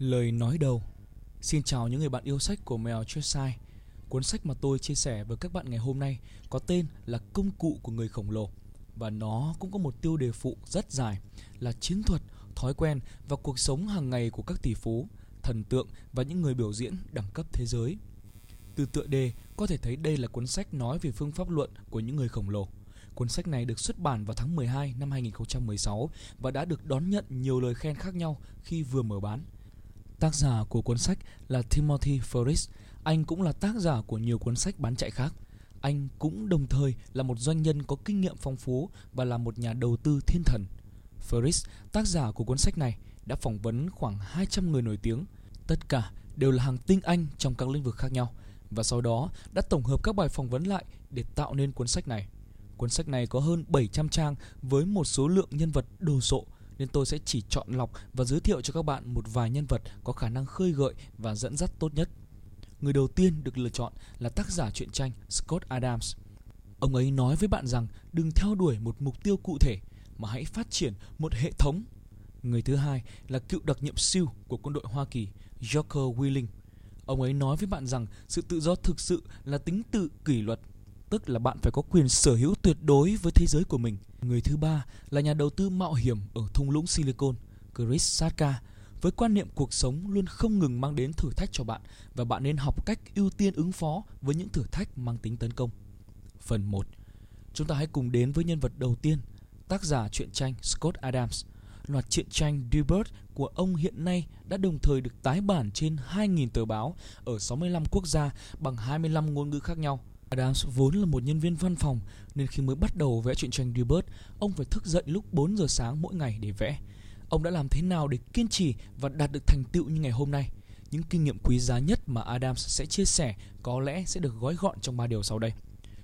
Lời nói đầu. Xin chào những người bạn yêu sách của mèo Cheshire Cuốn sách mà tôi chia sẻ với các bạn ngày hôm nay có tên là Công cụ của người khổng lồ. Và nó cũng có một tiêu đề phụ rất dài là chiến thuật, thói quen và cuộc sống hàng ngày của các tỷ phú, thần tượng và những người biểu diễn đẳng cấp thế giới. Từ tựa đề có thể thấy đây là cuốn sách nói về phương pháp luận của những người khổng lồ. Cuốn sách này được xuất bản vào tháng 12 năm 2016 và đã được đón nhận nhiều lời khen khác nhau khi vừa mở bán. Tác giả của cuốn sách là Timothy Ferris. Anh cũng là tác giả của nhiều cuốn sách bán chạy khác. Anh cũng đồng thời là một doanh nhân có kinh nghiệm phong phú và là một nhà đầu tư thiên thần. Ferris, tác giả của cuốn sách này, đã phỏng vấn khoảng 200 người nổi tiếng. Tất cả đều là hàng tinh anh trong các lĩnh vực khác nhau và sau đó đã tổng hợp các bài phỏng vấn lại để tạo nên cuốn sách này. Cuốn sách này có hơn 700 trang với một số lượng nhân vật đồ sộ nên tôi sẽ chỉ chọn lọc và giới thiệu cho các bạn một vài nhân vật có khả năng khơi gợi và dẫn dắt tốt nhất. Người đầu tiên được lựa chọn là tác giả truyện tranh Scott Adams. Ông ấy nói với bạn rằng đừng theo đuổi một mục tiêu cụ thể, mà hãy phát triển một hệ thống. Người thứ hai là cựu đặc nhiệm siêu của quân đội Hoa Kỳ, Joker Willing. Ông ấy nói với bạn rằng sự tự do thực sự là tính tự kỷ luật tức là bạn phải có quyền sở hữu tuyệt đối với thế giới của mình. Người thứ ba là nhà đầu tư mạo hiểm ở thung lũng Silicon, Chris Satka, với quan niệm cuộc sống luôn không ngừng mang đến thử thách cho bạn và bạn nên học cách ưu tiên ứng phó với những thử thách mang tính tấn công. Phần 1. Chúng ta hãy cùng đến với nhân vật đầu tiên, tác giả truyện tranh Scott Adams. Loạt truyện tranh Dilbert của ông hiện nay đã đồng thời được tái bản trên 2.000 tờ báo ở 65 quốc gia bằng 25 ngôn ngữ khác nhau Adams vốn là một nhân viên văn phòng nên khi mới bắt đầu vẽ truyện tranh Rebirth, ông phải thức dậy lúc 4 giờ sáng mỗi ngày để vẽ. Ông đã làm thế nào để kiên trì và đạt được thành tựu như ngày hôm nay? Những kinh nghiệm quý giá nhất mà Adams sẽ chia sẻ có lẽ sẽ được gói gọn trong ba điều sau đây.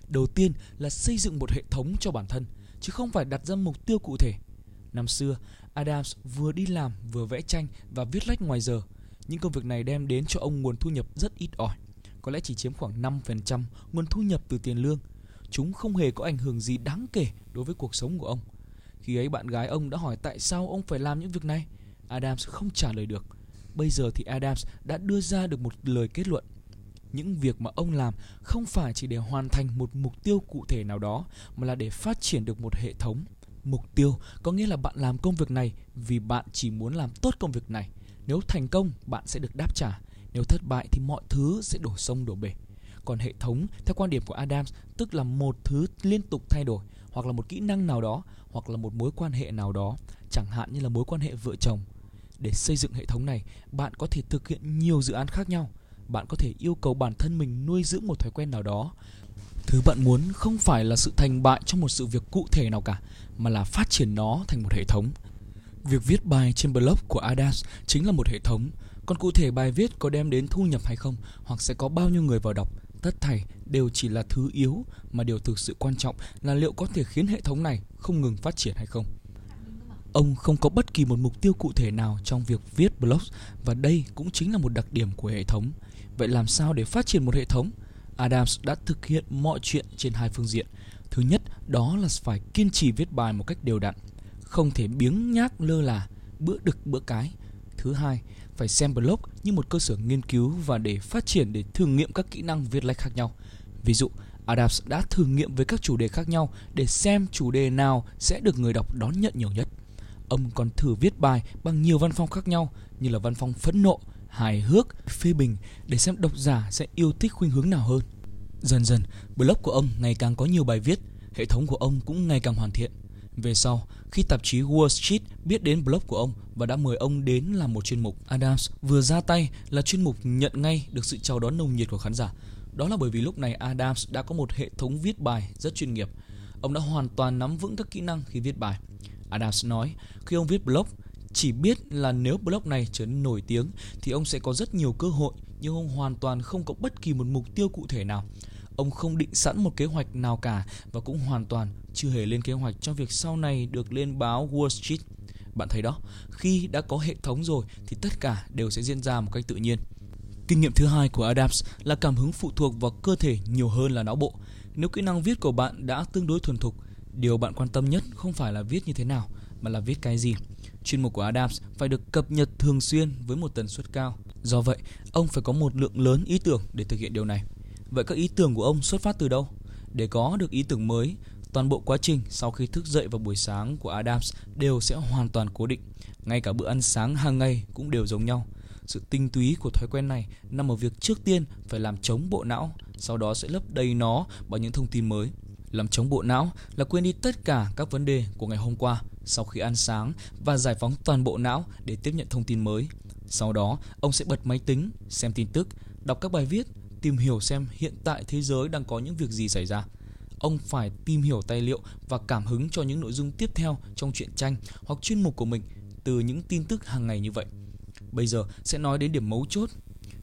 Đầu tiên là xây dựng một hệ thống cho bản thân, chứ không phải đặt ra mục tiêu cụ thể. Năm xưa, Adams vừa đi làm vừa vẽ tranh và viết lách ngoài giờ. Những công việc này đem đến cho ông nguồn thu nhập rất ít ỏi có lẽ chỉ chiếm khoảng 5% nguồn thu nhập từ tiền lương. Chúng không hề có ảnh hưởng gì đáng kể đối với cuộc sống của ông. Khi ấy bạn gái ông đã hỏi tại sao ông phải làm những việc này, Adams không trả lời được. Bây giờ thì Adams đã đưa ra được một lời kết luận. Những việc mà ông làm không phải chỉ để hoàn thành một mục tiêu cụ thể nào đó mà là để phát triển được một hệ thống. Mục tiêu có nghĩa là bạn làm công việc này vì bạn chỉ muốn làm tốt công việc này. Nếu thành công, bạn sẽ được đáp trả nếu thất bại thì mọi thứ sẽ đổ sông đổ bể. Còn hệ thống, theo quan điểm của Adams, tức là một thứ liên tục thay đổi, hoặc là một kỹ năng nào đó, hoặc là một mối quan hệ nào đó, chẳng hạn như là mối quan hệ vợ chồng. Để xây dựng hệ thống này, bạn có thể thực hiện nhiều dự án khác nhau. Bạn có thể yêu cầu bản thân mình nuôi dưỡng một thói quen nào đó. Thứ bạn muốn không phải là sự thành bại trong một sự việc cụ thể nào cả, mà là phát triển nó thành một hệ thống. Việc viết bài trên blog của Adams chính là một hệ thống còn cụ thể bài viết có đem đến thu nhập hay không hoặc sẽ có bao nhiêu người vào đọc, tất thảy đều chỉ là thứ yếu mà điều thực sự quan trọng là liệu có thể khiến hệ thống này không ngừng phát triển hay không. Ông không có bất kỳ một mục tiêu cụ thể nào trong việc viết blog và đây cũng chính là một đặc điểm của hệ thống. Vậy làm sao để phát triển một hệ thống? Adams đã thực hiện mọi chuyện trên hai phương diện. Thứ nhất, đó là phải kiên trì viết bài một cách đều đặn, không thể biếng nhác lơ là, bữa đực bữa cái. Thứ hai, phải xem blog như một cơ sở nghiên cứu và để phát triển để thử nghiệm các kỹ năng viết lách khác nhau. Ví dụ, Adams đã thử nghiệm với các chủ đề khác nhau để xem chủ đề nào sẽ được người đọc đón nhận nhiều nhất. Ông còn thử viết bài bằng nhiều văn phong khác nhau như là văn phong phẫn nộ, hài hước, phê bình để xem độc giả sẽ yêu thích khuynh hướng nào hơn. Dần dần, blog của ông ngày càng có nhiều bài viết, hệ thống của ông cũng ngày càng hoàn thiện. Về sau, khi tạp chí Wall Street biết đến blog của ông và đã mời ông đến làm một chuyên mục, Adams vừa ra tay là chuyên mục nhận ngay được sự chào đón nồng nhiệt của khán giả. Đó là bởi vì lúc này Adams đã có một hệ thống viết bài rất chuyên nghiệp. Ông đã hoàn toàn nắm vững các kỹ năng khi viết bài. Adams nói, khi ông viết blog, chỉ biết là nếu blog này trở nên nổi tiếng thì ông sẽ có rất nhiều cơ hội nhưng ông hoàn toàn không có bất kỳ một mục tiêu cụ thể nào. Ông không định sẵn một kế hoạch nào cả và cũng hoàn toàn chưa hề lên kế hoạch cho việc sau này được lên báo Wall Street. Bạn thấy đó, khi đã có hệ thống rồi thì tất cả đều sẽ diễn ra một cách tự nhiên. Kinh nghiệm thứ hai của Adams là cảm hứng phụ thuộc vào cơ thể nhiều hơn là não bộ. Nếu kỹ năng viết của bạn đã tương đối thuần thục, điều bạn quan tâm nhất không phải là viết như thế nào mà là viết cái gì. chuyên mục của Adams phải được cập nhật thường xuyên với một tần suất cao. Do vậy, ông phải có một lượng lớn ý tưởng để thực hiện điều này. Vậy các ý tưởng của ông xuất phát từ đâu? Để có được ý tưởng mới, toàn bộ quá trình sau khi thức dậy vào buổi sáng của Adams đều sẽ hoàn toàn cố định. Ngay cả bữa ăn sáng hàng ngày cũng đều giống nhau. Sự tinh túy của thói quen này nằm ở việc trước tiên phải làm chống bộ não, sau đó sẽ lấp đầy nó bằng những thông tin mới. Làm chống bộ não là quên đi tất cả các vấn đề của ngày hôm qua sau khi ăn sáng và giải phóng toàn bộ não để tiếp nhận thông tin mới. Sau đó, ông sẽ bật máy tính, xem tin tức, đọc các bài viết, tìm hiểu xem hiện tại thế giới đang có những việc gì xảy ra. Ông phải tìm hiểu tài liệu và cảm hứng cho những nội dung tiếp theo trong truyện tranh hoặc chuyên mục của mình từ những tin tức hàng ngày như vậy. Bây giờ sẽ nói đến điểm mấu chốt.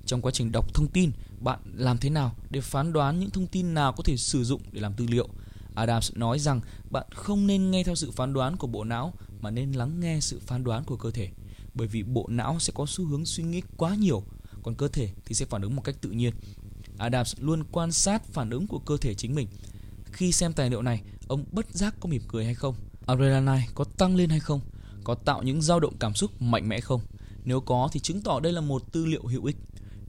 Trong quá trình đọc thông tin, bạn làm thế nào để phán đoán những thông tin nào có thể sử dụng để làm tư liệu? Adams nói rằng bạn không nên nghe theo sự phán đoán của bộ não mà nên lắng nghe sự phán đoán của cơ thể. Bởi vì bộ não sẽ có xu hướng suy nghĩ quá nhiều, còn cơ thể thì sẽ phản ứng một cách tự nhiên. Adams luôn quan sát phản ứng của cơ thể chính mình. Khi xem tài liệu này, ông bất giác có mỉm cười hay không? Adrenaline có tăng lên hay không? Có tạo những dao động cảm xúc mạnh mẽ không? Nếu có thì chứng tỏ đây là một tư liệu hữu ích.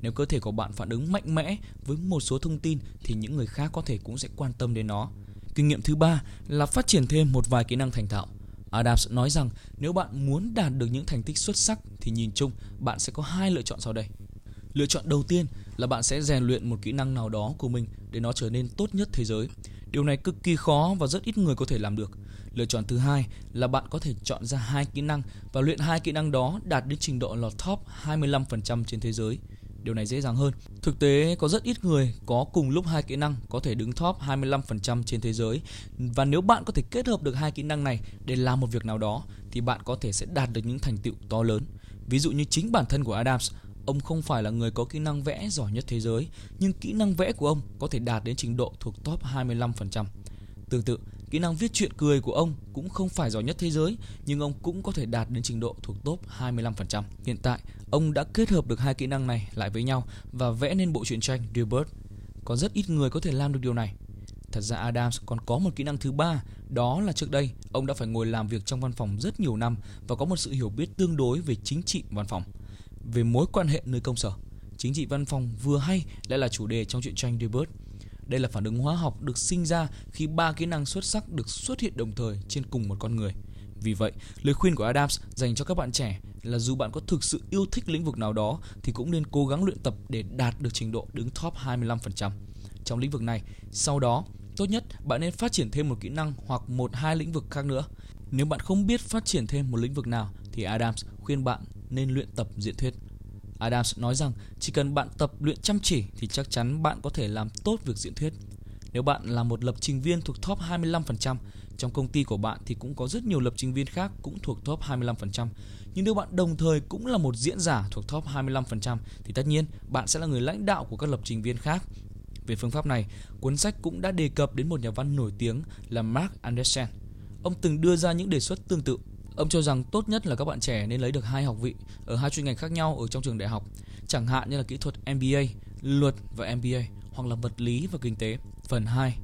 Nếu cơ thể của bạn phản ứng mạnh mẽ với một số thông tin thì những người khác có thể cũng sẽ quan tâm đến nó. Kinh nghiệm thứ ba là phát triển thêm một vài kỹ năng thành thạo. Adams nói rằng nếu bạn muốn đạt được những thành tích xuất sắc thì nhìn chung bạn sẽ có hai lựa chọn sau đây. Lựa chọn đầu tiên là bạn sẽ rèn luyện một kỹ năng nào đó của mình để nó trở nên tốt nhất thế giới. Điều này cực kỳ khó và rất ít người có thể làm được. Lựa chọn thứ hai là bạn có thể chọn ra hai kỹ năng và luyện hai kỹ năng đó đạt đến trình độ lọt top 25% trên thế giới. Điều này dễ dàng hơn. Thực tế có rất ít người có cùng lúc hai kỹ năng có thể đứng top 25% trên thế giới và nếu bạn có thể kết hợp được hai kỹ năng này để làm một việc nào đó thì bạn có thể sẽ đạt được những thành tựu to lớn. Ví dụ như chính bản thân của Adams, ông không phải là người có kỹ năng vẽ giỏi nhất thế giới, nhưng kỹ năng vẽ của ông có thể đạt đến trình độ thuộc top 25%. Tương tự, Kỹ năng viết truyện cười của ông cũng không phải giỏi nhất thế giới, nhưng ông cũng có thể đạt đến trình độ thuộc top 25%. Hiện tại, ông đã kết hợp được hai kỹ năng này lại với nhau và vẽ nên bộ truyện tranh Dilbert. Có rất ít người có thể làm được điều này. Thật ra Adams còn có một kỹ năng thứ ba, đó là trước đây ông đã phải ngồi làm việc trong văn phòng rất nhiều năm và có một sự hiểu biết tương đối về chính trị văn phòng, về mối quan hệ nơi công sở. Chính trị văn phòng vừa hay lại là chủ đề trong truyện tranh Dilbert. Đây là phản ứng hóa học được sinh ra khi ba kỹ năng xuất sắc được xuất hiện đồng thời trên cùng một con người. Vì vậy, lời khuyên của Adams dành cho các bạn trẻ là dù bạn có thực sự yêu thích lĩnh vực nào đó thì cũng nên cố gắng luyện tập để đạt được trình độ đứng top 25%. Trong lĩnh vực này, sau đó, tốt nhất bạn nên phát triển thêm một kỹ năng hoặc một hai lĩnh vực khác nữa. Nếu bạn không biết phát triển thêm một lĩnh vực nào thì Adams khuyên bạn nên luyện tập diễn thuyết. Adams nói rằng chỉ cần bạn tập luyện chăm chỉ thì chắc chắn bạn có thể làm tốt việc diễn thuyết. Nếu bạn là một lập trình viên thuộc top 25%, trong công ty của bạn thì cũng có rất nhiều lập trình viên khác cũng thuộc top 25%. Nhưng nếu bạn đồng thời cũng là một diễn giả thuộc top 25% thì tất nhiên bạn sẽ là người lãnh đạo của các lập trình viên khác. Về phương pháp này, cuốn sách cũng đã đề cập đến một nhà văn nổi tiếng là Mark Anderson. Ông từng đưa ra những đề xuất tương tự Ông cho rằng tốt nhất là các bạn trẻ nên lấy được hai học vị ở hai chuyên ngành khác nhau ở trong trường đại học, chẳng hạn như là kỹ thuật MBA, luật và MBA hoặc là vật lý và kinh tế. Phần 2.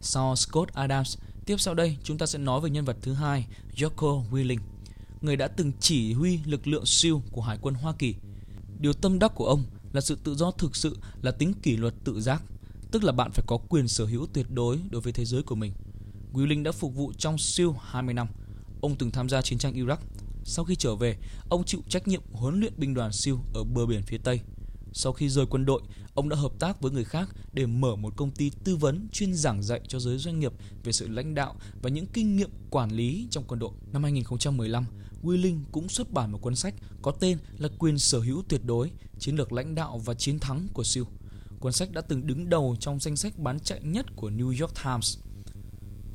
Sau Scott Adams, tiếp sau đây chúng ta sẽ nói về nhân vật thứ hai, Jocko Willing, người đã từng chỉ huy lực lượng siêu của Hải quân Hoa Kỳ. Điều tâm đắc của ông là sự tự do thực sự là tính kỷ luật tự giác, tức là bạn phải có quyền sở hữu tuyệt đối đối với thế giới của mình. Willing đã phục vụ trong siêu 20 năm – Ông từng tham gia chiến tranh Iraq. Sau khi trở về, ông chịu trách nhiệm huấn luyện binh đoàn SEAL ở bờ biển phía Tây. Sau khi rời quân đội, ông đã hợp tác với người khác để mở một công ty tư vấn chuyên giảng dạy cho giới doanh nghiệp về sự lãnh đạo và những kinh nghiệm quản lý trong quân đội. Năm 2015, Willing cũng xuất bản một cuốn sách có tên là Quyền sở hữu tuyệt đối, chiến lược lãnh đạo và chiến thắng của SEAL. Cuốn sách đã từng đứng đầu trong danh sách bán chạy nhất của New York Times.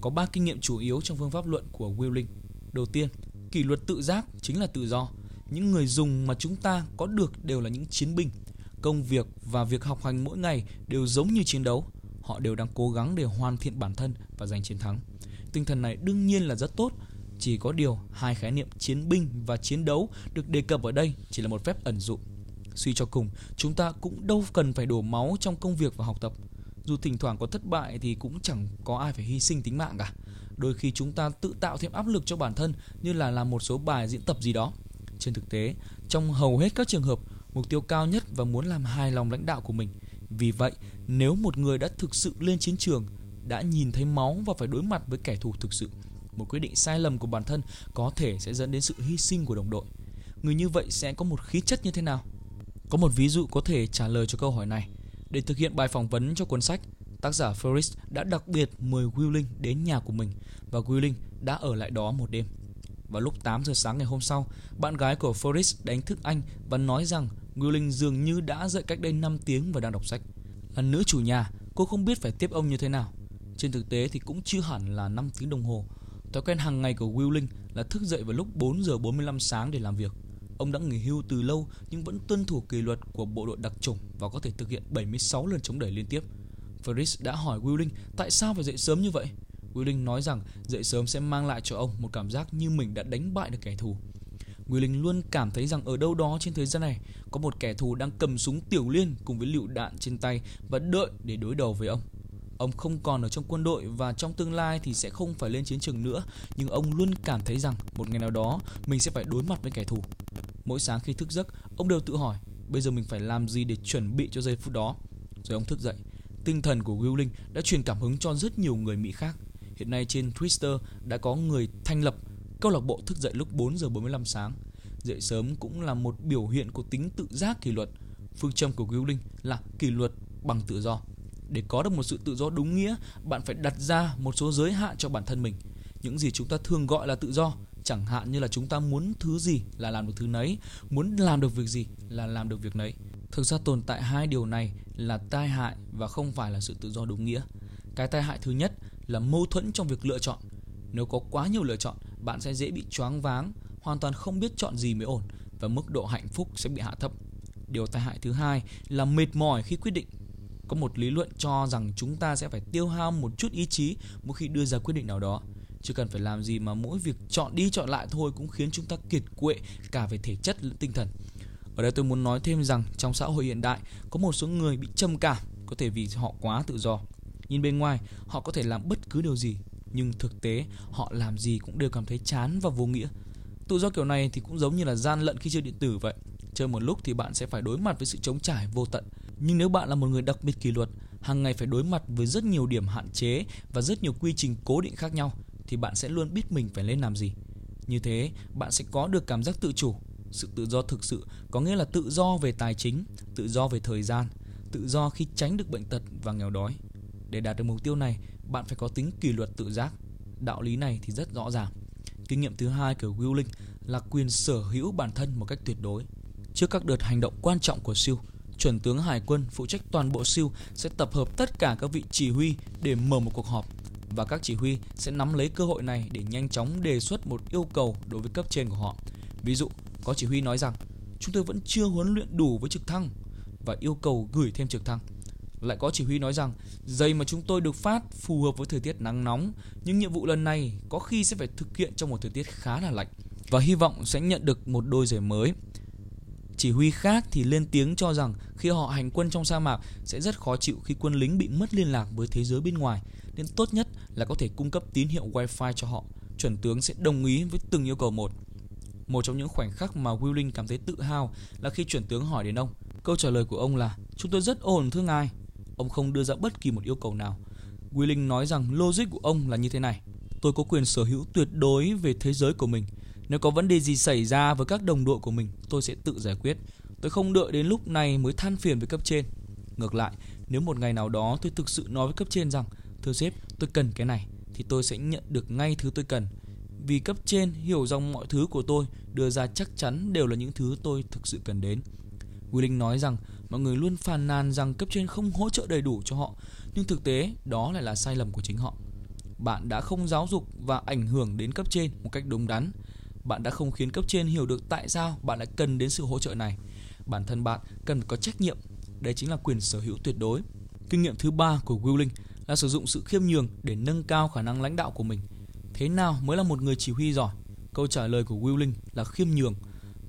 Có 3 kinh nghiệm chủ yếu trong phương pháp luận của Willing. Đầu tiên, kỷ luật tự giác chính là tự do. Những người dùng mà chúng ta có được đều là những chiến binh. Công việc và việc học hành mỗi ngày đều giống như chiến đấu. Họ đều đang cố gắng để hoàn thiện bản thân và giành chiến thắng. Tinh thần này đương nhiên là rất tốt. Chỉ có điều hai khái niệm chiến binh và chiến đấu được đề cập ở đây chỉ là một phép ẩn dụ. Suy cho cùng, chúng ta cũng đâu cần phải đổ máu trong công việc và học tập. Dù thỉnh thoảng có thất bại thì cũng chẳng có ai phải hy sinh tính mạng cả đôi khi chúng ta tự tạo thêm áp lực cho bản thân như là làm một số bài diễn tập gì đó. Trên thực tế, trong hầu hết các trường hợp, mục tiêu cao nhất và muốn làm hài lòng lãnh đạo của mình. Vì vậy, nếu một người đã thực sự lên chiến trường, đã nhìn thấy máu và phải đối mặt với kẻ thù thực sự, một quyết định sai lầm của bản thân có thể sẽ dẫn đến sự hy sinh của đồng đội. Người như vậy sẽ có một khí chất như thế nào? Có một ví dụ có thể trả lời cho câu hỏi này. Để thực hiện bài phỏng vấn cho cuốn sách, tác giả Ferris đã đặc biệt mời Willing đến nhà của mình và Willing đã ở lại đó một đêm. Vào lúc 8 giờ sáng ngày hôm sau, bạn gái của Ferris đánh thức anh và nói rằng Willing dường như đã dậy cách đây 5 tiếng và đang đọc sách. Là nữ chủ nhà, cô không biết phải tiếp ông như thế nào. Trên thực tế thì cũng chưa hẳn là 5 tiếng đồng hồ. Thói quen hàng ngày của Willing là thức dậy vào lúc 4 giờ 45 sáng để làm việc. Ông đã nghỉ hưu từ lâu nhưng vẫn tuân thủ kỷ luật của bộ đội đặc chủng và có thể thực hiện 76 lần chống đẩy liên tiếp. Ferris đã hỏi Willing tại sao phải dậy sớm như vậy. Willing nói rằng dậy sớm sẽ mang lại cho ông một cảm giác như mình đã đánh bại được kẻ thù. Willing luôn cảm thấy rằng ở đâu đó trên thế gian này có một kẻ thù đang cầm súng tiểu liên cùng với lựu đạn trên tay và đợi để đối đầu với ông. Ông không còn ở trong quân đội và trong tương lai thì sẽ không phải lên chiến trường nữa, nhưng ông luôn cảm thấy rằng một ngày nào đó mình sẽ phải đối mặt với kẻ thù. Mỗi sáng khi thức giấc, ông đều tự hỏi, bây giờ mình phải làm gì để chuẩn bị cho giây phút đó. Rồi ông thức dậy. Tinh thần của Willing đã truyền cảm hứng cho rất nhiều người Mỹ khác. Hiện nay trên Twitter đã có người thành lập câu lạc bộ thức dậy lúc 4 giờ 45 sáng. Dậy sớm cũng là một biểu hiện của tính tự giác kỷ luật. Phương châm của Willing là kỷ luật bằng tự do. Để có được một sự tự do đúng nghĩa, bạn phải đặt ra một số giới hạn cho bản thân mình. Những gì chúng ta thường gọi là tự do, chẳng hạn như là chúng ta muốn thứ gì là làm được thứ nấy, muốn làm được việc gì là làm được việc nấy. Thực ra tồn tại hai điều này là tai hại và không phải là sự tự do đúng nghĩa. Cái tai hại thứ nhất là mâu thuẫn trong việc lựa chọn. Nếu có quá nhiều lựa chọn, bạn sẽ dễ bị choáng váng, hoàn toàn không biết chọn gì mới ổn và mức độ hạnh phúc sẽ bị hạ thấp. Điều tai hại thứ hai là mệt mỏi khi quyết định. Có một lý luận cho rằng chúng ta sẽ phải tiêu hao một chút ý chí mỗi khi đưa ra quyết định nào đó. Chứ cần phải làm gì mà mỗi việc chọn đi chọn lại thôi cũng khiến chúng ta kiệt quệ cả về thể chất lẫn tinh thần. Ở đây tôi muốn nói thêm rằng trong xã hội hiện đại có một số người bị trầm cảm có thể vì họ quá tự do. Nhìn bên ngoài, họ có thể làm bất cứ điều gì, nhưng thực tế họ làm gì cũng đều cảm thấy chán và vô nghĩa. Tự do kiểu này thì cũng giống như là gian lận khi chơi điện tử vậy. Chơi một lúc thì bạn sẽ phải đối mặt với sự chống trải vô tận. Nhưng nếu bạn là một người đặc biệt kỷ luật, hàng ngày phải đối mặt với rất nhiều điểm hạn chế và rất nhiều quy trình cố định khác nhau thì bạn sẽ luôn biết mình phải lên làm gì. Như thế, bạn sẽ có được cảm giác tự chủ. Sự tự do thực sự có nghĩa là tự do về tài chính, tự do về thời gian, tự do khi tránh được bệnh tật và nghèo đói. Để đạt được mục tiêu này, bạn phải có tính kỷ luật tự giác. Đạo lý này thì rất rõ ràng. Kinh nghiệm thứ hai của Willing là quyền sở hữu bản thân một cách tuyệt đối. Trước các đợt hành động quan trọng của siêu, chuẩn tướng hải quân phụ trách toàn bộ siêu sẽ tập hợp tất cả các vị chỉ huy để mở một cuộc họp và các chỉ huy sẽ nắm lấy cơ hội này để nhanh chóng đề xuất một yêu cầu đối với cấp trên của họ. Ví dụ, có chỉ huy nói rằng chúng tôi vẫn chưa huấn luyện đủ với trực thăng và yêu cầu gửi thêm trực thăng. Lại có chỉ huy nói rằng giày mà chúng tôi được phát phù hợp với thời tiết nắng nóng, nhưng nhiệm vụ lần này có khi sẽ phải thực hiện trong một thời tiết khá là lạnh và hy vọng sẽ nhận được một đôi giày mới. Chỉ huy khác thì lên tiếng cho rằng khi họ hành quân trong sa mạc sẽ rất khó chịu khi quân lính bị mất liên lạc với thế giới bên ngoài, nên tốt nhất là có thể cung cấp tín hiệu wifi cho họ. Chuẩn tướng sẽ đồng ý với từng yêu cầu một. Một trong những khoảnh khắc mà Willing cảm thấy tự hào là khi chuẩn tướng hỏi đến ông. Câu trả lời của ông là Chúng tôi rất ổn thưa ngài. Ông không đưa ra bất kỳ một yêu cầu nào. Willing nói rằng logic của ông là như thế này. Tôi có quyền sở hữu tuyệt đối về thế giới của mình. Nếu có vấn đề gì xảy ra với các đồng đội của mình, tôi sẽ tự giải quyết. Tôi không đợi đến lúc này mới than phiền với cấp trên. Ngược lại, nếu một ngày nào đó tôi thực sự nói với cấp trên rằng Thưa sếp, tôi cần cái này thì tôi sẽ nhận được ngay thứ tôi cần. Vì cấp trên hiểu rằng mọi thứ của tôi đưa ra chắc chắn đều là những thứ tôi thực sự cần đến. Willing nói rằng mọi người luôn phàn nàn rằng cấp trên không hỗ trợ đầy đủ cho họ, nhưng thực tế đó lại là sai lầm của chính họ. Bạn đã không giáo dục và ảnh hưởng đến cấp trên một cách đúng đắn. Bạn đã không khiến cấp trên hiểu được tại sao bạn lại cần đến sự hỗ trợ này. Bản thân bạn cần có trách nhiệm. Đây chính là quyền sở hữu tuyệt đối. Kinh nghiệm thứ ba của Willing là sử dụng sự khiêm nhường để nâng cao khả năng lãnh đạo của mình. Thế nào mới là một người chỉ huy giỏi? Câu trả lời của Willing là khiêm nhường.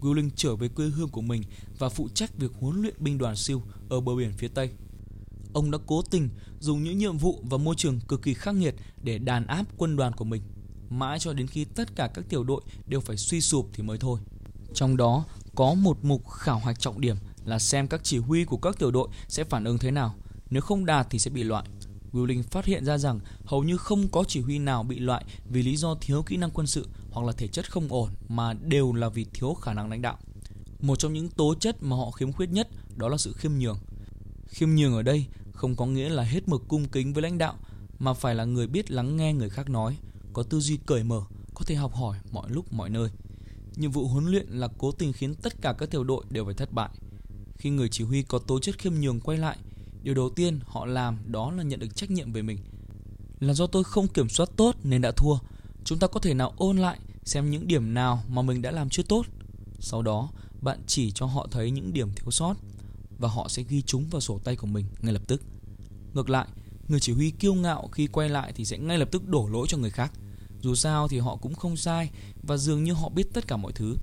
Willing trở về quê hương của mình và phụ trách việc huấn luyện binh đoàn siêu ở bờ biển phía Tây. ông đã cố tình dùng những nhiệm vụ và môi trường cực kỳ khắc nghiệt để đàn áp quân đoàn của mình, mãi cho đến khi tất cả các tiểu đội đều phải suy sụp thì mới thôi. Trong đó có một mục khảo hạch trọng điểm là xem các chỉ huy của các tiểu đội sẽ phản ứng thế nào. Nếu không đạt thì sẽ bị loại. Willing phát hiện ra rằng hầu như không có chỉ huy nào bị loại vì lý do thiếu kỹ năng quân sự hoặc là thể chất không ổn mà đều là vì thiếu khả năng lãnh đạo. Một trong những tố chất mà họ khiếm khuyết nhất đó là sự khiêm nhường. Khiêm nhường ở đây không có nghĩa là hết mực cung kính với lãnh đạo mà phải là người biết lắng nghe người khác nói, có tư duy cởi mở, có thể học hỏi mọi lúc mọi nơi. Nhiệm vụ huấn luyện là cố tình khiến tất cả các tiểu đội đều phải thất bại. Khi người chỉ huy có tố chất khiêm nhường quay lại, điều đầu tiên họ làm đó là nhận được trách nhiệm về mình. Là do tôi không kiểm soát tốt nên đã thua. Chúng ta có thể nào ôn lại xem những điểm nào mà mình đã làm chưa tốt. Sau đó, bạn chỉ cho họ thấy những điểm thiếu sót và họ sẽ ghi chúng vào sổ tay của mình ngay lập tức. Ngược lại, người chỉ huy kiêu ngạo khi quay lại thì sẽ ngay lập tức đổ lỗi cho người khác. Dù sao thì họ cũng không sai và dường như họ biết tất cả mọi thứ.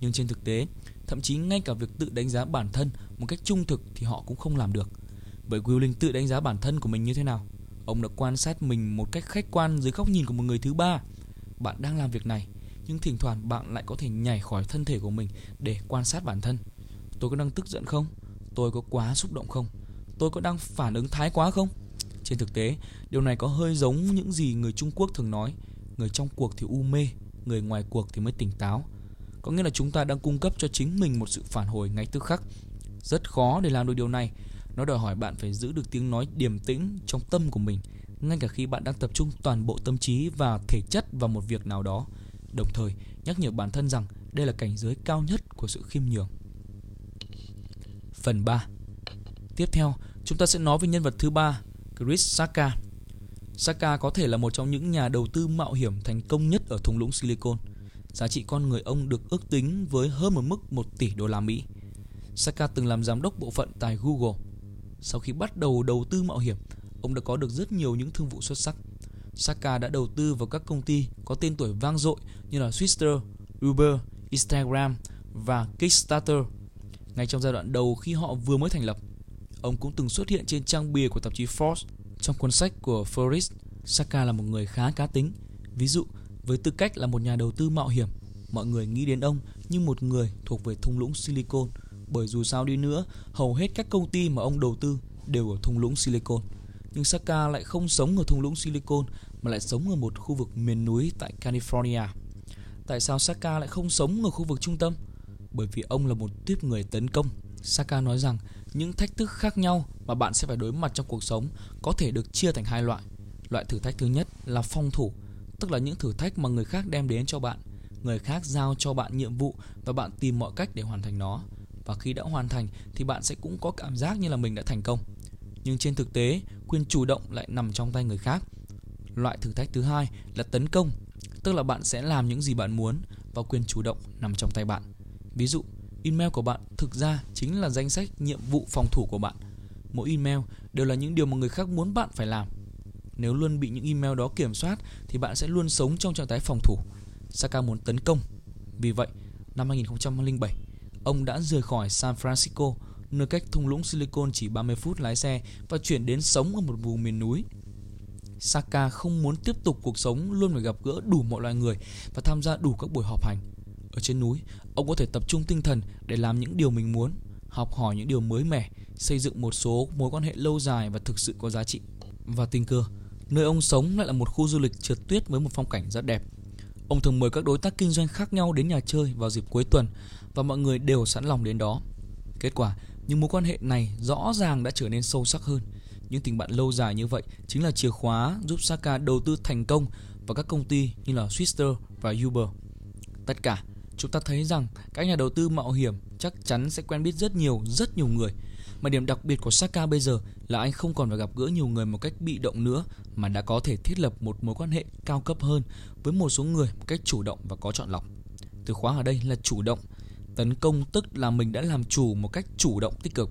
Nhưng trên thực tế, thậm chí ngay cả việc tự đánh giá bản thân một cách trung thực thì họ cũng không làm được. Bởi Willing tự đánh giá bản thân của mình như thế nào? Ông đã quan sát mình một cách khách quan dưới góc nhìn của một người thứ ba. Bạn đang làm việc này, nhưng thỉnh thoảng bạn lại có thể nhảy khỏi thân thể của mình để quan sát bản thân. Tôi có đang tức giận không? Tôi có quá xúc động không? Tôi có đang phản ứng thái quá không? Trên thực tế, điều này có hơi giống những gì người Trung Quốc thường nói, người trong cuộc thì u mê, người ngoài cuộc thì mới tỉnh táo. Có nghĩa là chúng ta đang cung cấp cho chính mình một sự phản hồi ngay tức khắc. Rất khó để làm được điều này. Nó đòi hỏi bạn phải giữ được tiếng nói điềm tĩnh trong tâm của mình, ngay cả khi bạn đang tập trung toàn bộ tâm trí và thể chất vào một việc nào đó. Đồng thời, nhắc nhở bản thân rằng đây là cảnh giới cao nhất của sự khiêm nhường. Phần 3 Tiếp theo, chúng ta sẽ nói về nhân vật thứ ba, Chris Saka. Saka có thể là một trong những nhà đầu tư mạo hiểm thành công nhất ở thung lũng Silicon. Giá trị con người ông được ước tính với hơn một mức 1 tỷ đô la Mỹ. Saka từng làm giám đốc bộ phận tại Google. Sau khi bắt đầu đầu tư mạo hiểm, ông đã có được rất nhiều những thương vụ xuất sắc. Saka đã đầu tư vào các công ty có tên tuổi vang dội như là Twitter, Uber, Instagram và Kickstarter. Ngay trong giai đoạn đầu khi họ vừa mới thành lập, ông cũng từng xuất hiện trên trang bìa của tạp chí Forbes trong cuốn sách của Forrest, Saka là một người khá cá tính. Ví dụ, với tư cách là một nhà đầu tư mạo hiểm, mọi người nghĩ đến ông như một người thuộc về thung lũng Silicon, bởi dù sao đi nữa, hầu hết các công ty mà ông đầu tư đều ở thung lũng Silicon. Nhưng Saka lại không sống ở thung lũng Silicon mà lại sống ở một khu vực miền núi tại California. Tại sao Saka lại không sống ở khu vực trung tâm? Bởi vì ông là một tuyếp người tấn công. Saka nói rằng những thách thức khác nhau mà bạn sẽ phải đối mặt trong cuộc sống có thể được chia thành hai loại. Loại thử thách thứ nhất là phòng thủ, tức là những thử thách mà người khác đem đến cho bạn. Người khác giao cho bạn nhiệm vụ và bạn tìm mọi cách để hoàn thành nó. Và khi đã hoàn thành thì bạn sẽ cũng có cảm giác như là mình đã thành công. Nhưng trên thực tế, quyền chủ động lại nằm trong tay người khác. Loại thử thách thứ hai là tấn công, tức là bạn sẽ làm những gì bạn muốn và quyền chủ động nằm trong tay bạn. Ví dụ, email của bạn thực ra chính là danh sách nhiệm vụ phòng thủ của bạn. Mỗi email đều là những điều mà người khác muốn bạn phải làm. Nếu luôn bị những email đó kiểm soát thì bạn sẽ luôn sống trong trạng thái phòng thủ. Saka muốn tấn công. Vì vậy, năm 2007, ông đã rời khỏi San Francisco, nơi cách thung lũng Silicon chỉ 30 phút lái xe và chuyển đến sống ở một vùng miền núi. Saka không muốn tiếp tục cuộc sống luôn phải gặp gỡ đủ mọi loại người và tham gia đủ các buổi họp hành. Ở trên núi, ông có thể tập trung tinh thần để làm những điều mình muốn, học hỏi những điều mới mẻ, xây dựng một số mối quan hệ lâu dài và thực sự có giá trị. Và tình cờ, nơi ông sống lại là một khu du lịch trượt tuyết với một phong cảnh rất đẹp. Ông thường mời các đối tác kinh doanh khác nhau đến nhà chơi vào dịp cuối tuần và mọi người đều sẵn lòng đến đó. Kết quả, những mối quan hệ này rõ ràng đã trở nên sâu sắc hơn. Những tình bạn lâu dài như vậy chính là chìa khóa giúp Saka đầu tư thành công vào các công ty như là Twitter và Uber. Tất cả chúng ta thấy rằng các nhà đầu tư mạo hiểm chắc chắn sẽ quen biết rất nhiều, rất nhiều người. Mà điểm đặc biệt của Saka bây giờ là anh không còn phải gặp gỡ nhiều người một cách bị động nữa mà đã có thể thiết lập một mối quan hệ cao cấp hơn với một số người một cách chủ động và có chọn lọc. Từ khóa ở đây là chủ động. Tấn công tức là mình đã làm chủ một cách chủ động tích cực.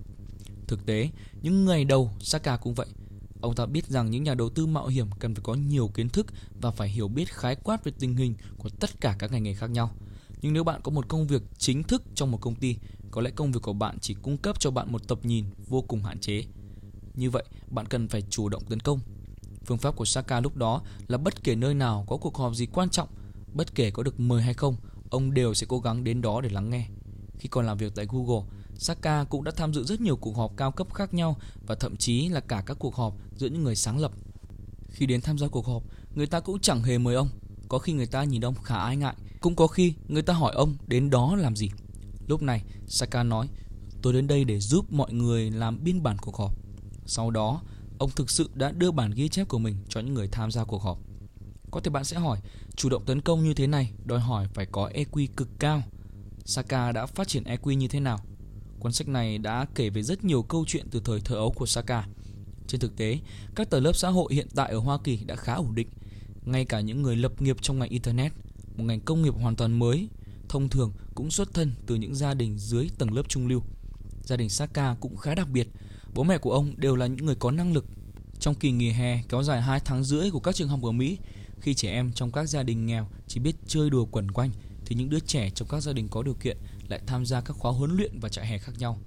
Thực tế, những ngày đầu Saka cũng vậy. Ông ta biết rằng những nhà đầu tư mạo hiểm cần phải có nhiều kiến thức và phải hiểu biết khái quát về tình hình của tất cả các ngành nghề khác nhau. Nhưng nếu bạn có một công việc chính thức trong một công ty, có lẽ công việc của bạn chỉ cung cấp cho bạn một tập nhìn vô cùng hạn chế. Như vậy, bạn cần phải chủ động tấn công. Phương pháp của Saka lúc đó là bất kể nơi nào có cuộc họp gì quan trọng, bất kể có được mời hay không, ông đều sẽ cố gắng đến đó để lắng nghe. Khi còn làm việc tại Google, Saka cũng đã tham dự rất nhiều cuộc họp cao cấp khác nhau và thậm chí là cả các cuộc họp giữa những người sáng lập. Khi đến tham gia cuộc họp, người ta cũng chẳng hề mời ông. Có khi người ta nhìn ông khá ái ngại, cũng có khi người ta hỏi ông đến đó làm gì. Lúc này, Saka nói, tôi đến đây để giúp mọi người làm biên bản cuộc họp. Sau đó, ông thực sự đã đưa bản ghi chép của mình cho những người tham gia cuộc họp. Có thể bạn sẽ hỏi, chủ động tấn công như thế này đòi hỏi phải có EQ cực cao. Saka đã phát triển EQ như thế nào? Cuốn sách này đã kể về rất nhiều câu chuyện từ thời thơ ấu của Saka. Trên thực tế, các tầng lớp xã hội hiện tại ở Hoa Kỳ đã khá ổn định. Ngay cả những người lập nghiệp trong ngành Internet, một ngành công nghiệp hoàn toàn mới, thông thường cũng xuất thân từ những gia đình dưới tầng lớp trung lưu. Gia đình Saka cũng khá đặc biệt. Bố mẹ của ông đều là những người có năng lực. Trong kỳ nghỉ hè kéo dài 2 tháng rưỡi của các trường học ở Mỹ, khi trẻ em trong các gia đình nghèo chỉ biết chơi đùa quẩn quanh, thì những đứa trẻ trong các gia đình có điều kiện lại tham gia các khóa huấn luyện và trại hè khác nhau.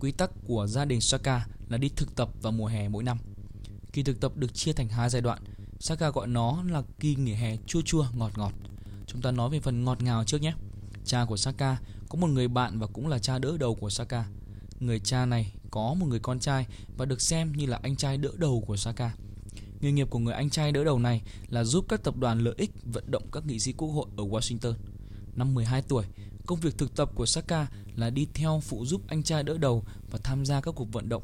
Quy tắc của gia đình Saka là đi thực tập vào mùa hè mỗi năm. Kỳ thực tập được chia thành hai giai đoạn. Saka gọi nó là kỳ nghỉ hè chua chua ngọt ngọt. Chúng ta nói về phần ngọt ngào trước nhé. Cha của Saka có một người bạn và cũng là cha đỡ đầu của Saka. Người cha này có một người con trai và được xem như là anh trai đỡ đầu của Saka. Nghề nghiệp của người anh trai đỡ đầu này là giúp các tập đoàn lợi ích vận động các nghị sĩ quốc hội ở Washington. Năm 12 tuổi, công việc thực tập của Saka là đi theo phụ giúp anh trai đỡ đầu và tham gia các cuộc vận động.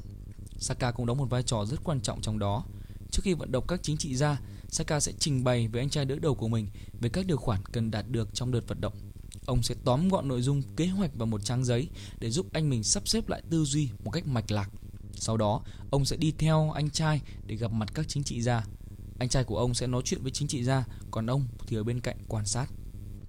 Saka cũng đóng một vai trò rất quan trọng trong đó. Trước khi vận động các chính trị gia, Saka sẽ trình bày với anh trai đỡ đầu của mình về các điều khoản cần đạt được trong đợt vận động. Ông sẽ tóm gọn nội dung kế hoạch vào một trang giấy để giúp anh mình sắp xếp lại tư duy một cách mạch lạc. Sau đó, ông sẽ đi theo anh trai để gặp mặt các chính trị gia. Anh trai của ông sẽ nói chuyện với chính trị gia, còn ông thì ở bên cạnh quan sát.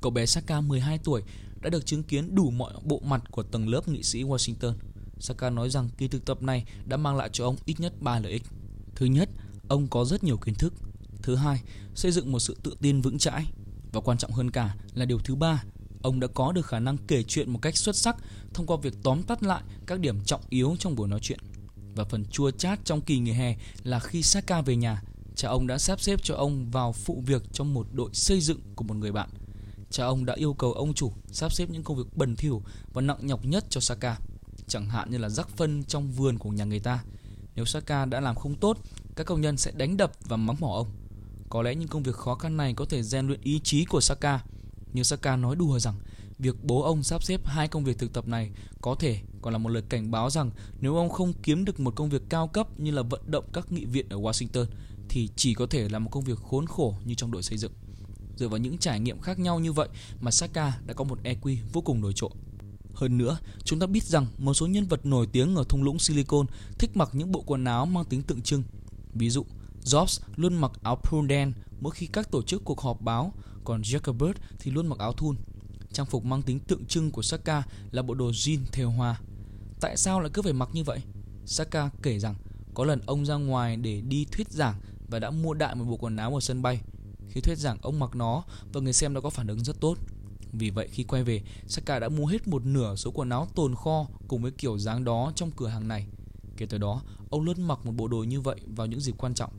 Cậu bé Saka 12 tuổi đã được chứng kiến đủ mọi bộ mặt của tầng lớp nghị sĩ Washington. Saka nói rằng kỳ thực tập này đã mang lại cho ông ít nhất 3 lợi ích. Thứ nhất, ông có rất nhiều kiến thức. Thứ hai, xây dựng một sự tự tin vững chãi. Và quan trọng hơn cả là điều thứ ba, ông đã có được khả năng kể chuyện một cách xuất sắc thông qua việc tóm tắt lại các điểm trọng yếu trong buổi nói chuyện. Và phần chua chát trong kỳ nghỉ hè là khi Saka về nhà, cha ông đã sắp xếp cho ông vào phụ việc trong một đội xây dựng của một người bạn – cha ông đã yêu cầu ông chủ sắp xếp những công việc bẩn thỉu và nặng nhọc nhất cho Saka, chẳng hạn như là rắc phân trong vườn của nhà người ta. Nếu Saka đã làm không tốt, các công nhân sẽ đánh đập và mắng mỏ ông. Có lẽ những công việc khó khăn này có thể rèn luyện ý chí của Saka, nhưng Saka nói đùa rằng việc bố ông sắp xếp hai công việc thực tập này có thể còn là một lời cảnh báo rằng nếu ông không kiếm được một công việc cao cấp như là vận động các nghị viện ở Washington thì chỉ có thể là một công việc khốn khổ như trong đội xây dựng. Dựa vào những trải nghiệm khác nhau như vậy mà Saka đã có một EQ vô cùng nổi trội. Hơn nữa, chúng ta biết rằng một số nhân vật nổi tiếng ở thung lũng Silicon thích mặc những bộ quần áo mang tính tượng trưng. Ví dụ, Jobs luôn mặc áo prune đen mỗi khi các tổ chức cuộc họp báo, còn Jacobert thì luôn mặc áo thun. Trang phục mang tính tượng trưng của Saka là bộ đồ jean thêu hoa. Tại sao lại cứ phải mặc như vậy? Saka kể rằng có lần ông ra ngoài để đi thuyết giảng và đã mua đại một bộ quần áo ở sân bay. Khi thuyết giảng ông mặc nó và người xem đã có phản ứng rất tốt. Vì vậy khi quay về, Saka đã mua hết một nửa số quần áo tồn kho cùng với kiểu dáng đó trong cửa hàng này. Kể từ đó, ông luôn mặc một bộ đồ như vậy vào những dịp quan trọng.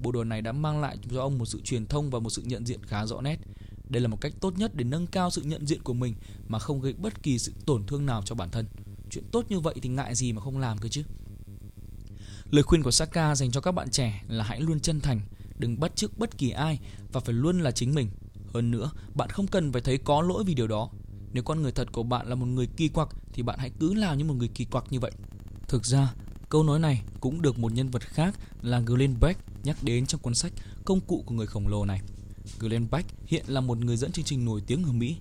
Bộ đồ này đã mang lại cho ông một sự truyền thông và một sự nhận diện khá rõ nét. Đây là một cách tốt nhất để nâng cao sự nhận diện của mình mà không gây bất kỳ sự tổn thương nào cho bản thân. Chuyện tốt như vậy thì ngại gì mà không làm cơ chứ. Lời khuyên của Saka dành cho các bạn trẻ là hãy luôn chân thành, đừng bắt chước bất kỳ ai và phải luôn là chính mình. Hơn nữa, bạn không cần phải thấy có lỗi vì điều đó. Nếu con người thật của bạn là một người kỳ quặc thì bạn hãy cứ làm như một người kỳ quặc như vậy. Thực ra, câu nói này cũng được một nhân vật khác là Glenn Beck nhắc đến trong cuốn sách Công cụ của người khổng lồ này. Glenn Beck hiện là một người dẫn chương trình nổi tiếng ở Mỹ.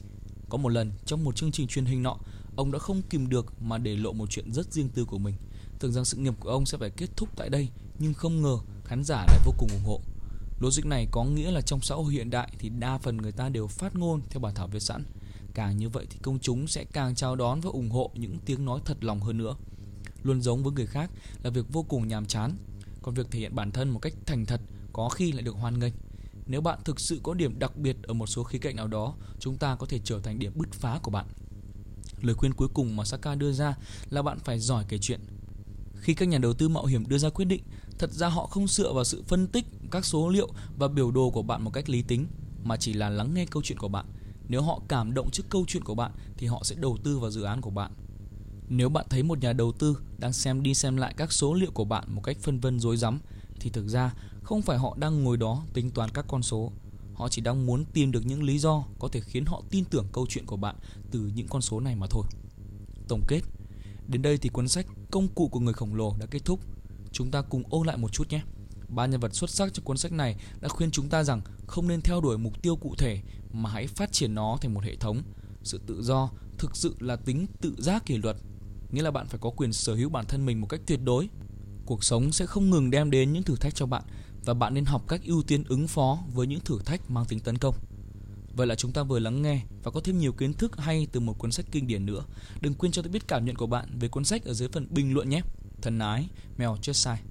Có một lần trong một chương trình truyền hình nọ, ông đã không kìm được mà để lộ một chuyện rất riêng tư của mình. Tưởng rằng sự nghiệp của ông sẽ phải kết thúc tại đây, nhưng không ngờ khán giả lại vô cùng ủng hộ. Logic này có nghĩa là trong xã hội hiện đại thì đa phần người ta đều phát ngôn theo bản thảo viết sẵn. Càng như vậy thì công chúng sẽ càng chào đón và ủng hộ những tiếng nói thật lòng hơn nữa. Luôn giống với người khác là việc vô cùng nhàm chán, còn việc thể hiện bản thân một cách thành thật có khi lại được hoan nghênh. Nếu bạn thực sự có điểm đặc biệt ở một số khía cạnh nào đó, chúng ta có thể trở thành điểm bứt phá của bạn. Lời khuyên cuối cùng mà Saka đưa ra là bạn phải giỏi kể chuyện. Khi các nhà đầu tư mạo hiểm đưa ra quyết định, thật ra họ không dựa vào sự phân tích các số liệu và biểu đồ của bạn một cách lý tính mà chỉ là lắng nghe câu chuyện của bạn. Nếu họ cảm động trước câu chuyện của bạn thì họ sẽ đầu tư vào dự án của bạn. Nếu bạn thấy một nhà đầu tư đang xem đi xem lại các số liệu của bạn một cách phân vân rối rắm thì thực ra không phải họ đang ngồi đó tính toán các con số. Họ chỉ đang muốn tìm được những lý do có thể khiến họ tin tưởng câu chuyện của bạn từ những con số này mà thôi. Tổng kết, đến đây thì cuốn sách Công cụ của người khổng lồ đã kết thúc. Chúng ta cùng ôn lại một chút nhé. Ba nhân vật xuất sắc trong cuốn sách này đã khuyên chúng ta rằng không nên theo đuổi mục tiêu cụ thể mà hãy phát triển nó thành một hệ thống. Sự tự do thực sự là tính tự giác kỷ luật, nghĩa là bạn phải có quyền sở hữu bản thân mình một cách tuyệt đối. Cuộc sống sẽ không ngừng đem đến những thử thách cho bạn và bạn nên học cách ưu tiên ứng phó với những thử thách mang tính tấn công. Vậy là chúng ta vừa lắng nghe và có thêm nhiều kiến thức hay từ một cuốn sách kinh điển nữa. Đừng quên cho tôi biết cảm nhận của bạn về cuốn sách ở dưới phần bình luận nhé. Thân ái, mèo chết sai.